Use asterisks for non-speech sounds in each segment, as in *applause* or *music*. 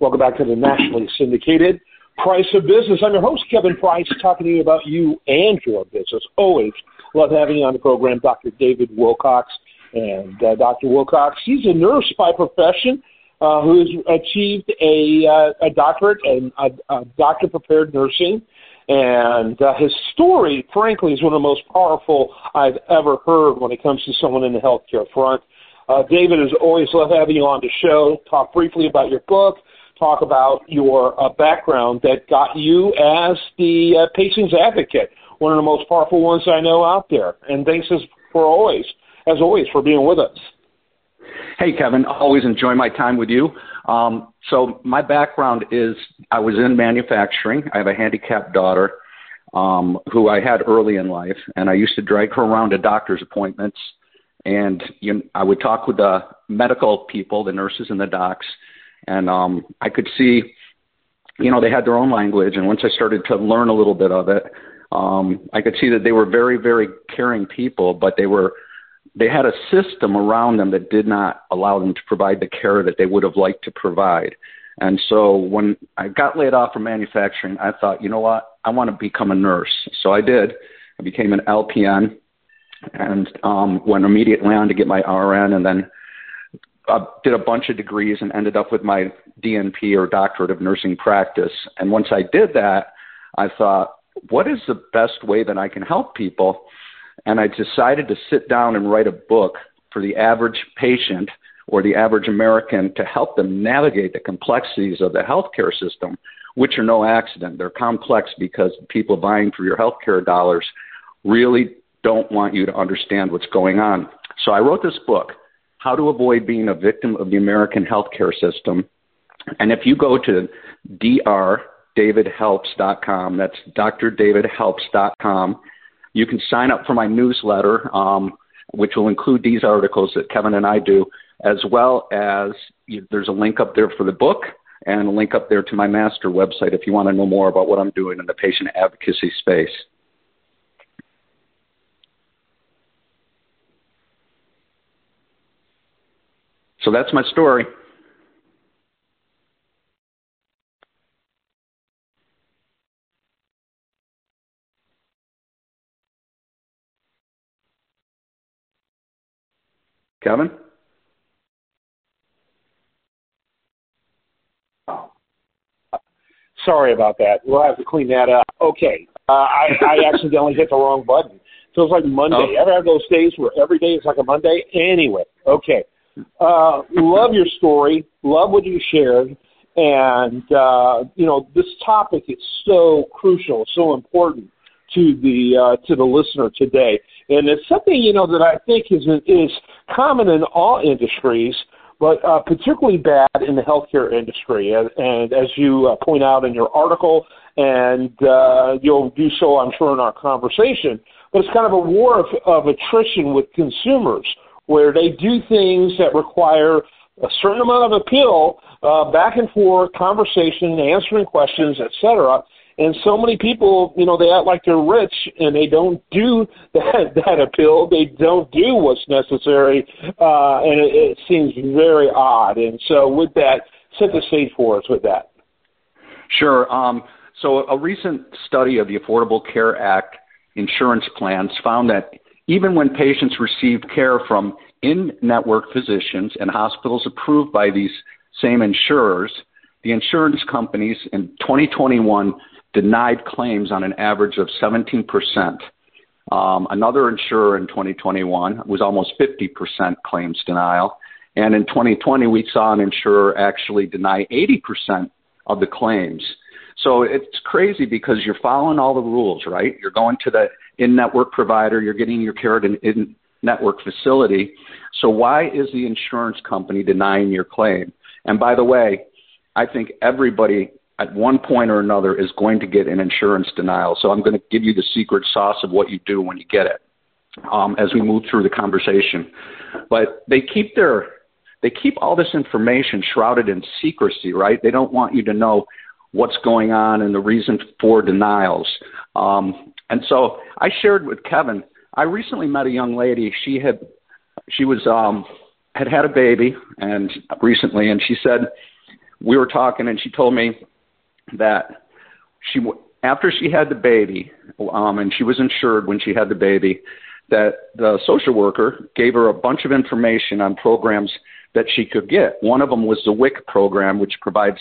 Welcome back to the nationally syndicated Price of Business. I'm your host, Kevin Price, talking to you about you and your business. Always love having you on the program, Dr. David Wilcox. And uh, Dr. Wilcox, he's a nurse by profession uh, who has achieved a, uh, a doctorate and a, a doctor prepared nursing. And uh, his story, frankly, is one of the most powerful I've ever heard when it comes to someone in the healthcare front. Uh, David, as always, love having you on the show. Talk briefly about your book. Talk about your uh, background that got you as the uh, patient's advocate, one of the most powerful ones I know out there. And thanks as, for always, as always, for being with us. Hey, Kevin. Always enjoy my time with you. Um, so my background is I was in manufacturing. I have a handicapped daughter um, who I had early in life, and I used to drag her around to doctor's appointments and you know, I would talk with the medical people, the nurses and the docs, and um, I could see, you know, they had their own language. And once I started to learn a little bit of it, um, I could see that they were very, very caring people, but they were they had a system around them that did not allow them to provide the care that they would have liked to provide. And so when I got laid off from manufacturing, I thought, you know what, I want to become a nurse. So I did. I became an LPN and um, went immediately on to get my RN, and then uh, did a bunch of degrees and ended up with my DNP or Doctorate of Nursing Practice. And once I did that, I thought, what is the best way that I can help people? And I decided to sit down and write a book for the average patient or the average American to help them navigate the complexities of the healthcare system, which are no accident. They're complex because people buying for your healthcare dollars really don't want you to understand what's going on. So I wrote this book, How to Avoid Being a Victim of the American Healthcare System. And if you go to drdavidhelps.com, that's drdavidhelps.com, you can sign up for my newsletter, um, which will include these articles that Kevin and I do, as well as you, there's a link up there for the book and a link up there to my master website if you want to know more about what I'm doing in the patient advocacy space. So that's my story. Kevin? Sorry about that. We'll have to clean that up. Okay. Uh, I, I accidentally hit the wrong button. Feels like Monday. Oh. Ever have those days where every day is like a Monday? Anyway, okay. Uh, love your story. Love what you shared. And, uh, you know, this topic is so crucial, so important to the, uh, to the listener today. And it's something, you know, that I think is, is common in all industries, but uh, particularly bad in the healthcare industry. And, and as you uh, point out in your article, and uh, you'll do so, I'm sure, in our conversation, but it's kind of a war of, of attrition with consumers where they do things that require a certain amount of appeal, uh, back and forth, conversation, answering questions, etc. And so many people, you know, they act like they're rich and they don't do *laughs* that, that appeal. They don't do what's necessary. Uh, and it, it seems very odd. And so with that, set the stage for us with that. Sure. Um, so a recent study of the Affordable Care Act insurance plans found that even when patients receive care from in network physicians and hospitals approved by these same insurers, the insurance companies in 2021 denied claims on an average of 17%. Um, another insurer in 2021 was almost 50% claims denial. And in 2020, we saw an insurer actually deny 80% of the claims. So it's crazy because you're following all the rules, right? You're going to the in-network provider, you're getting your care at an in-network facility. So why is the insurance company denying your claim? And by the way, I think everybody at one point or another is going to get an insurance denial. So I'm going to give you the secret sauce of what you do when you get it um, as we move through the conversation. But they keep their they keep all this information shrouded in secrecy, right? They don't want you to know what's going on and the reason for denials. Um, and so I shared with Kevin. I recently met a young lady. She had she was um, had had a baby and recently, and she said we were talking, and she told me that she after she had the baby, um, and she was insured when she had the baby, that the social worker gave her a bunch of information on programs that she could get. One of them was the WIC program, which provides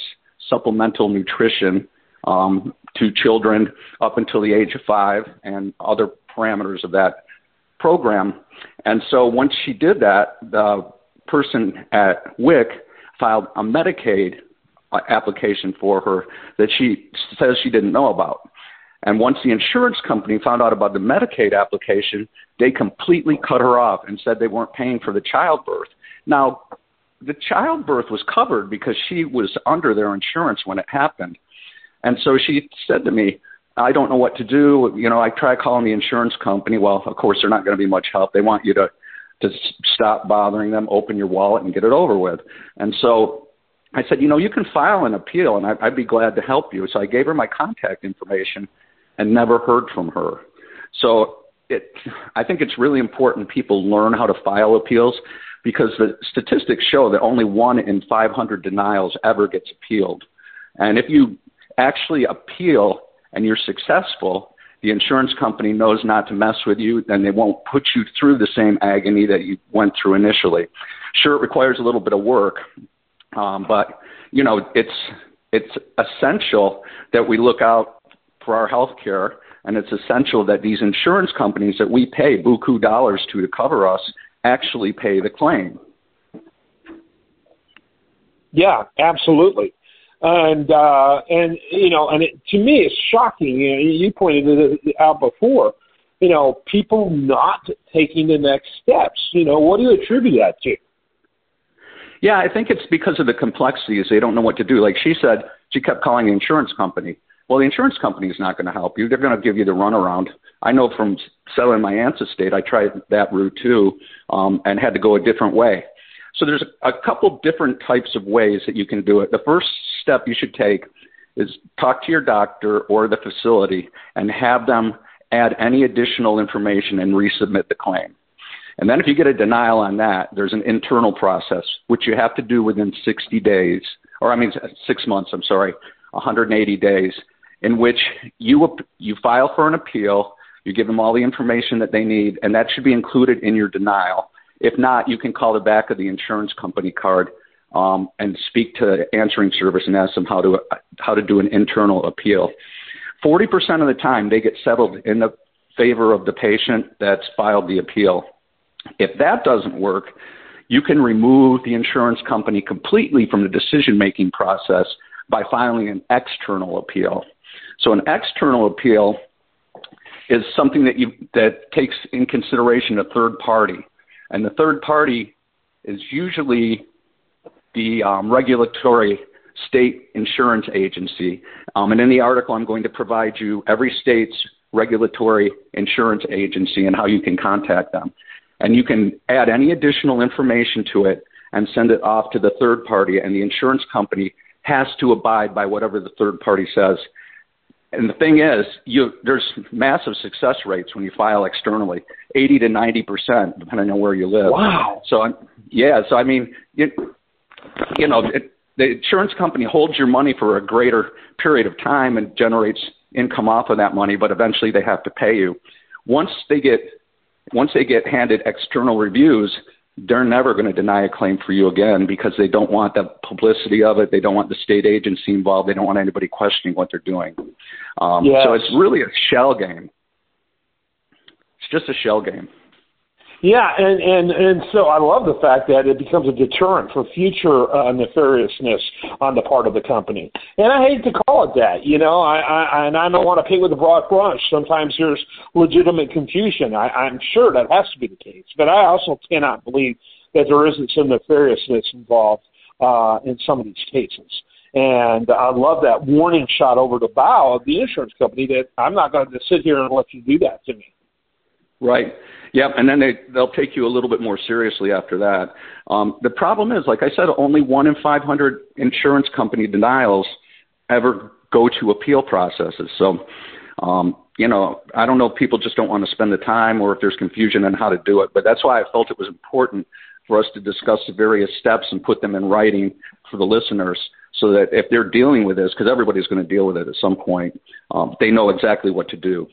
supplemental nutrition um, to children up until the age of five and other parameters of that program. And so once she did that, the person at WIC filed a Medicaid uh, application for her that she says she didn't know about. And once the insurance company found out about the Medicaid application, they completely cut her off and said they weren't paying for the childbirth. Now, the childbirth was covered because she was under their insurance when it happened. And so she said to me, I don't know what to do. You know, I try calling the insurance company. Well, of course, they're not going to be much help. They want you to to stop bothering them, open your wallet, and get it over with. And so I said, you know, you can file an appeal, and I, I'd be glad to help you. So I gave her my contact information, and never heard from her. So it, I think it's really important people learn how to file appeals because the statistics show that only one in 500 denials ever gets appealed. And if you actually appeal and you're successful, the insurance company knows not to mess with you and they won't put you through the same agony that you went through initially. Sure, it requires a little bit of work, um, but you know it's it's essential that we look out for our health care, and it's essential that these insurance companies that we pay buku dollars to to cover us actually pay the claim. Yeah, absolutely and uh, and you know, and it, to me, it's shocking. You, know, you pointed it out before. You know, people not taking the next steps. You know, what do you attribute that to? Yeah, I think it's because of the complexities. They don't know what to do. Like she said, she kept calling the insurance company. Well, the insurance company is not going to help you. They're going to give you the runaround. I know from selling my aunt's estate, I tried that route too, um, and had to go a different way. So there's a couple different types of ways that you can do it. The first step you should take is talk to your doctor or the facility and have them add any additional information and resubmit the claim. And then if you get a denial on that, there's an internal process which you have to do within 60 days, or I mean six months. I'm sorry, 180 days, in which you you file for an appeal. You give them all the information that they need, and that should be included in your denial. If not, you can call the back of the insurance company card um, and speak to answering service and ask them how to how to do an internal appeal. Forty percent of the time, they get settled in the favor of the patient that's filed the appeal. If that doesn't work, you can remove the insurance company completely from the decision making process by filing an external appeal. So an external appeal is something that you that takes in consideration a third party. And the third party is usually the um, regulatory state insurance agency. Um, and in the article, I'm going to provide you every state's regulatory insurance agency and how you can contact them. And you can add any additional information to it and send it off to the third party, and the insurance company has to abide by whatever the third party says. And the thing is, you, there's massive success rates when you file externally, 80 to 90 percent, depending on where you live. Wow. So, yeah. So, I mean, you, you know, it, the insurance company holds your money for a greater period of time and generates income off of that money, but eventually they have to pay you. Once they get once they get handed external reviews, they're never going to deny a claim for you again because they don't want the publicity of it. They don't want the state agency involved. They don't want anybody questioning what they're doing. Um, yes. So it's really a shell game. It's just a shell game. Yeah, and and and so I love the fact that it becomes a deterrent for future uh, nefariousness on the part of the company. And I hate to call it that, you know. I, I and I don't want to paint with a broad brush. Sometimes there's legitimate confusion. I, I'm sure that has to be the case, but I also cannot believe that there isn't some nefariousness involved uh, in some of these cases. And I love that warning shot over the bow of the insurance company that I'm not going to sit here and let you do that to me. Right. Yep. And then they they'll take you a little bit more seriously after that. Um, the problem is, like I said, only one in 500 insurance company denials ever go to appeal processes. So, um, you know, I don't know if people just don't want to spend the time or if there's confusion on how to do it. But that's why I felt it was important for us to discuss the various steps and put them in writing for the listeners so that if they're dealing with this, because everybody's going to deal with it at some point, um, they know exactly what to do.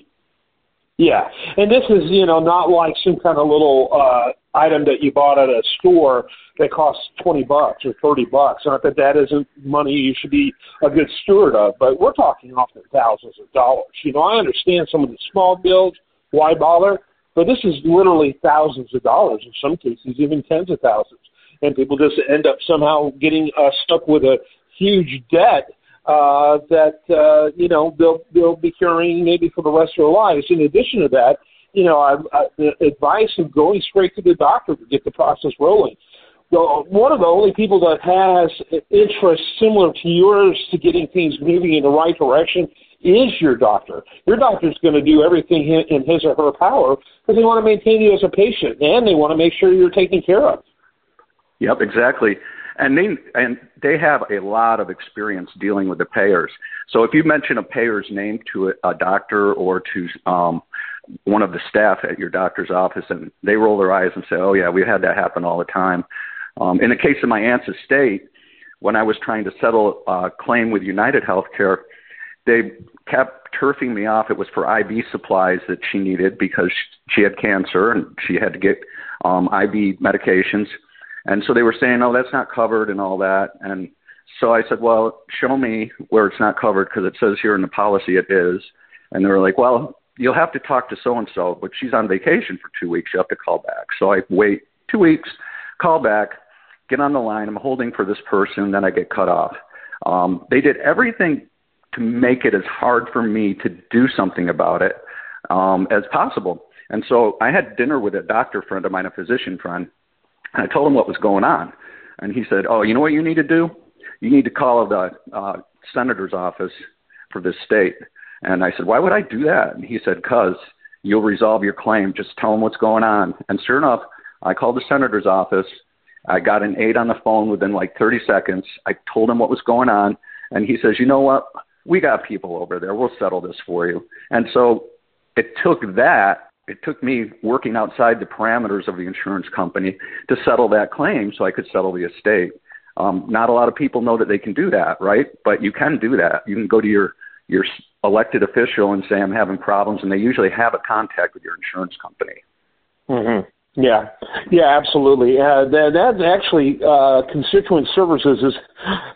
Yeah, and this is you know not like some kind of little uh, item that you bought at a store that costs twenty bucks or thirty bucks. Not that that isn't money you should be a good steward of, but we're talking often thousands of dollars. You know, I understand some of the small bills, why bother? But this is literally thousands of dollars in some cases, even tens of thousands, and people just end up somehow getting uh, stuck with a huge debt uh, that uh, you know they'll they'll be carrying maybe for the rest of their lives. In addition to that, you know, I, I, the advice of going straight to the doctor to get the process rolling. Well, one of the only people that has interest similar to yours to getting things moving in the right direction is your doctor. Your doctor's going to do everything in his or her power because they want to maintain you as a patient and they want to make sure you're taken care of. Yep, exactly and they and they have a lot of experience dealing with the payers. So if you mention a payer's name to a, a doctor or to um, one of the staff at your doctor's office, and they roll their eyes and say, "Oh yeah, we've had that happen all the time." Um, in the case of my aunt's estate, when I was trying to settle a claim with United Healthcare, they kept turfing me off. It was for IV supplies that she needed because she had cancer and she had to get um, IV medications and so they were saying, "Oh, that's not covered," and all that. And so I said, "Well, show me where it's not covered because it says here in the policy it is." And they were like, "Well, you'll have to talk to so and so, but she's on vacation for two weeks. You have to call back." So I wait two weeks, call back, get on the line. I'm holding for this person, then I get cut off. Um, they did everything to make it as hard for me to do something about it um, as possible. And so I had dinner with a doctor friend of mine, a physician friend, and I told him what was going on. And he said, Oh, you know what you need to do? You need to call the uh, senator's office for this state. And I said, Why would I do that? And he said, Because you'll resolve your claim. Just tell them what's going on. And sure enough, I called the senator's office. I got an aide on the phone within like 30 seconds. I told him what was going on. And he says, You know what? We got people over there. We'll settle this for you. And so it took that it took me working outside the parameters of the insurance company to settle that claim so I could settle the estate. Um, not a lot of people know that they can do that, right? But you can do that. You can go to your your elected official and say I'm having problems, and they usually have a contact with your insurance company. Mm-hmm. Yeah, yeah, absolutely. Uh, that that's actually uh, constituent services is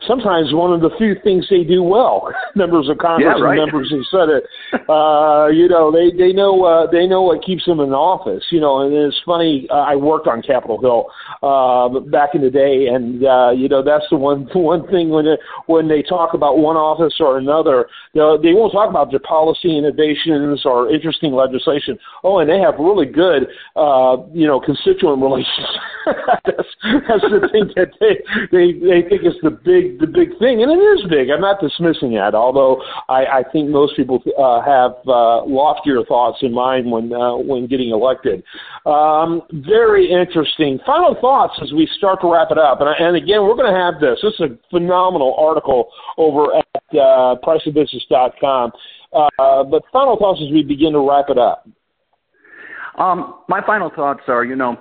sometimes one of the few things they do well. *laughs* members of Congress yeah, right. and members of Senate, uh, you know, they they know uh, they know what keeps them in office. You know, and it's funny. Uh, I worked on Capitol Hill uh, back in the day, and uh, you know that's the one *laughs* one thing when it, when they talk about one office or another, they they won't talk about their policy innovations or interesting legislation. Oh, and they have really good. Uh, you know, constituent relations. *laughs* that's, that's the thing that they, they they think is the big the big thing, and it is big. I'm not dismissing that, although I, I think most people uh, have uh, loftier thoughts in mind when uh, when getting elected. Um, very interesting. Final thoughts as we start to wrap it up, and, and again, we're going to have this. This is a phenomenal article over at uh, priceofbusiness.com. Uh, but final thoughts as we begin to wrap it up. Um, my final thoughts are, you know,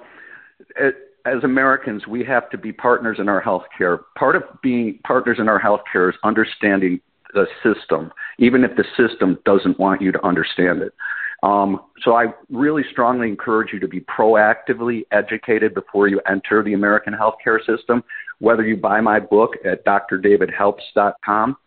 as Americans, we have to be partners in our healthcare. Part of being partners in our healthcare is understanding the system, even if the system doesn't want you to understand it. Um, so I really strongly encourage you to be proactively educated before you enter the American healthcare system, whether you buy my book at drdavidhelps.com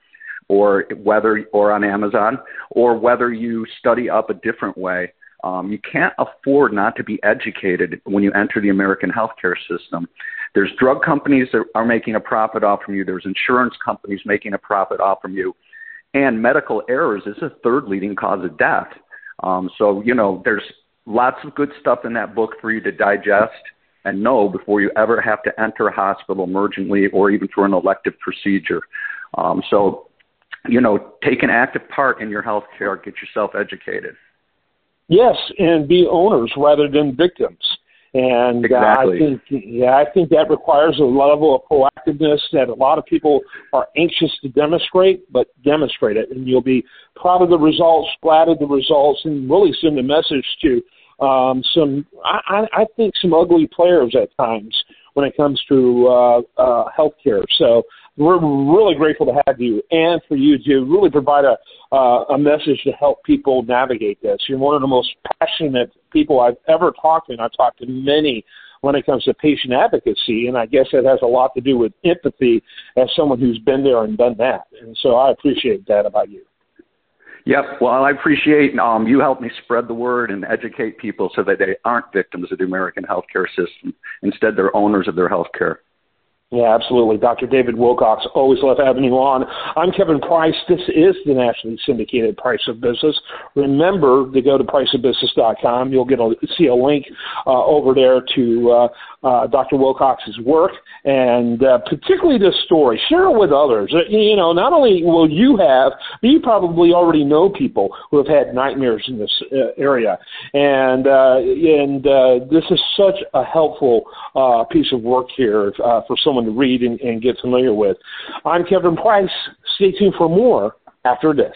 or whether or on Amazon, or whether you study up a different way um, you can't afford not to be educated when you enter the American healthcare system. There's drug companies that are making a profit off from you. There's insurance companies making a profit off from you. And medical errors is a third leading cause of death. Um, so, you know, there's lots of good stuff in that book for you to digest and know before you ever have to enter a hospital emergently or even for an elective procedure. Um, so, you know, take an active part in your healthcare. get yourself educated. Yes, and be owners rather than victims. And exactly. uh, I think, yeah, I think that requires a level of proactiveness that a lot of people are anxious to demonstrate, but demonstrate it, and you'll be proud of the results, glad of the results, and really send a message to um, some, I, I think, some ugly players at times when it comes to uh, uh, healthcare. So we're really grateful to have you and for you to really provide a uh, a message to help people navigate this. You're one of the most passionate people I've ever talked to, and I've talked to many when it comes to patient advocacy, and I guess it has a lot to do with empathy as someone who's been there and done that. And so I appreciate that about you. Yep. Well, I appreciate um, you help me spread the word and educate people so that they aren't victims of the American healthcare system. Instead, they're owners of their healthcare. Yeah, absolutely. Dr. David Wilcox, always love having you on. I'm Kevin Price. This is the nationally syndicated Price of Business. Remember to go to priceofbusiness.com. You'll get a, see a link uh, over there to uh, uh, Dr. Wilcox's work and uh, particularly this story. Share it with others. Uh, you know, not only will you have, but you probably already know people who have had nightmares in this uh, area. And and this is such a helpful piece of work here for someone to read and, and get familiar with. I'm Kevin Price. Stay tuned for more after this.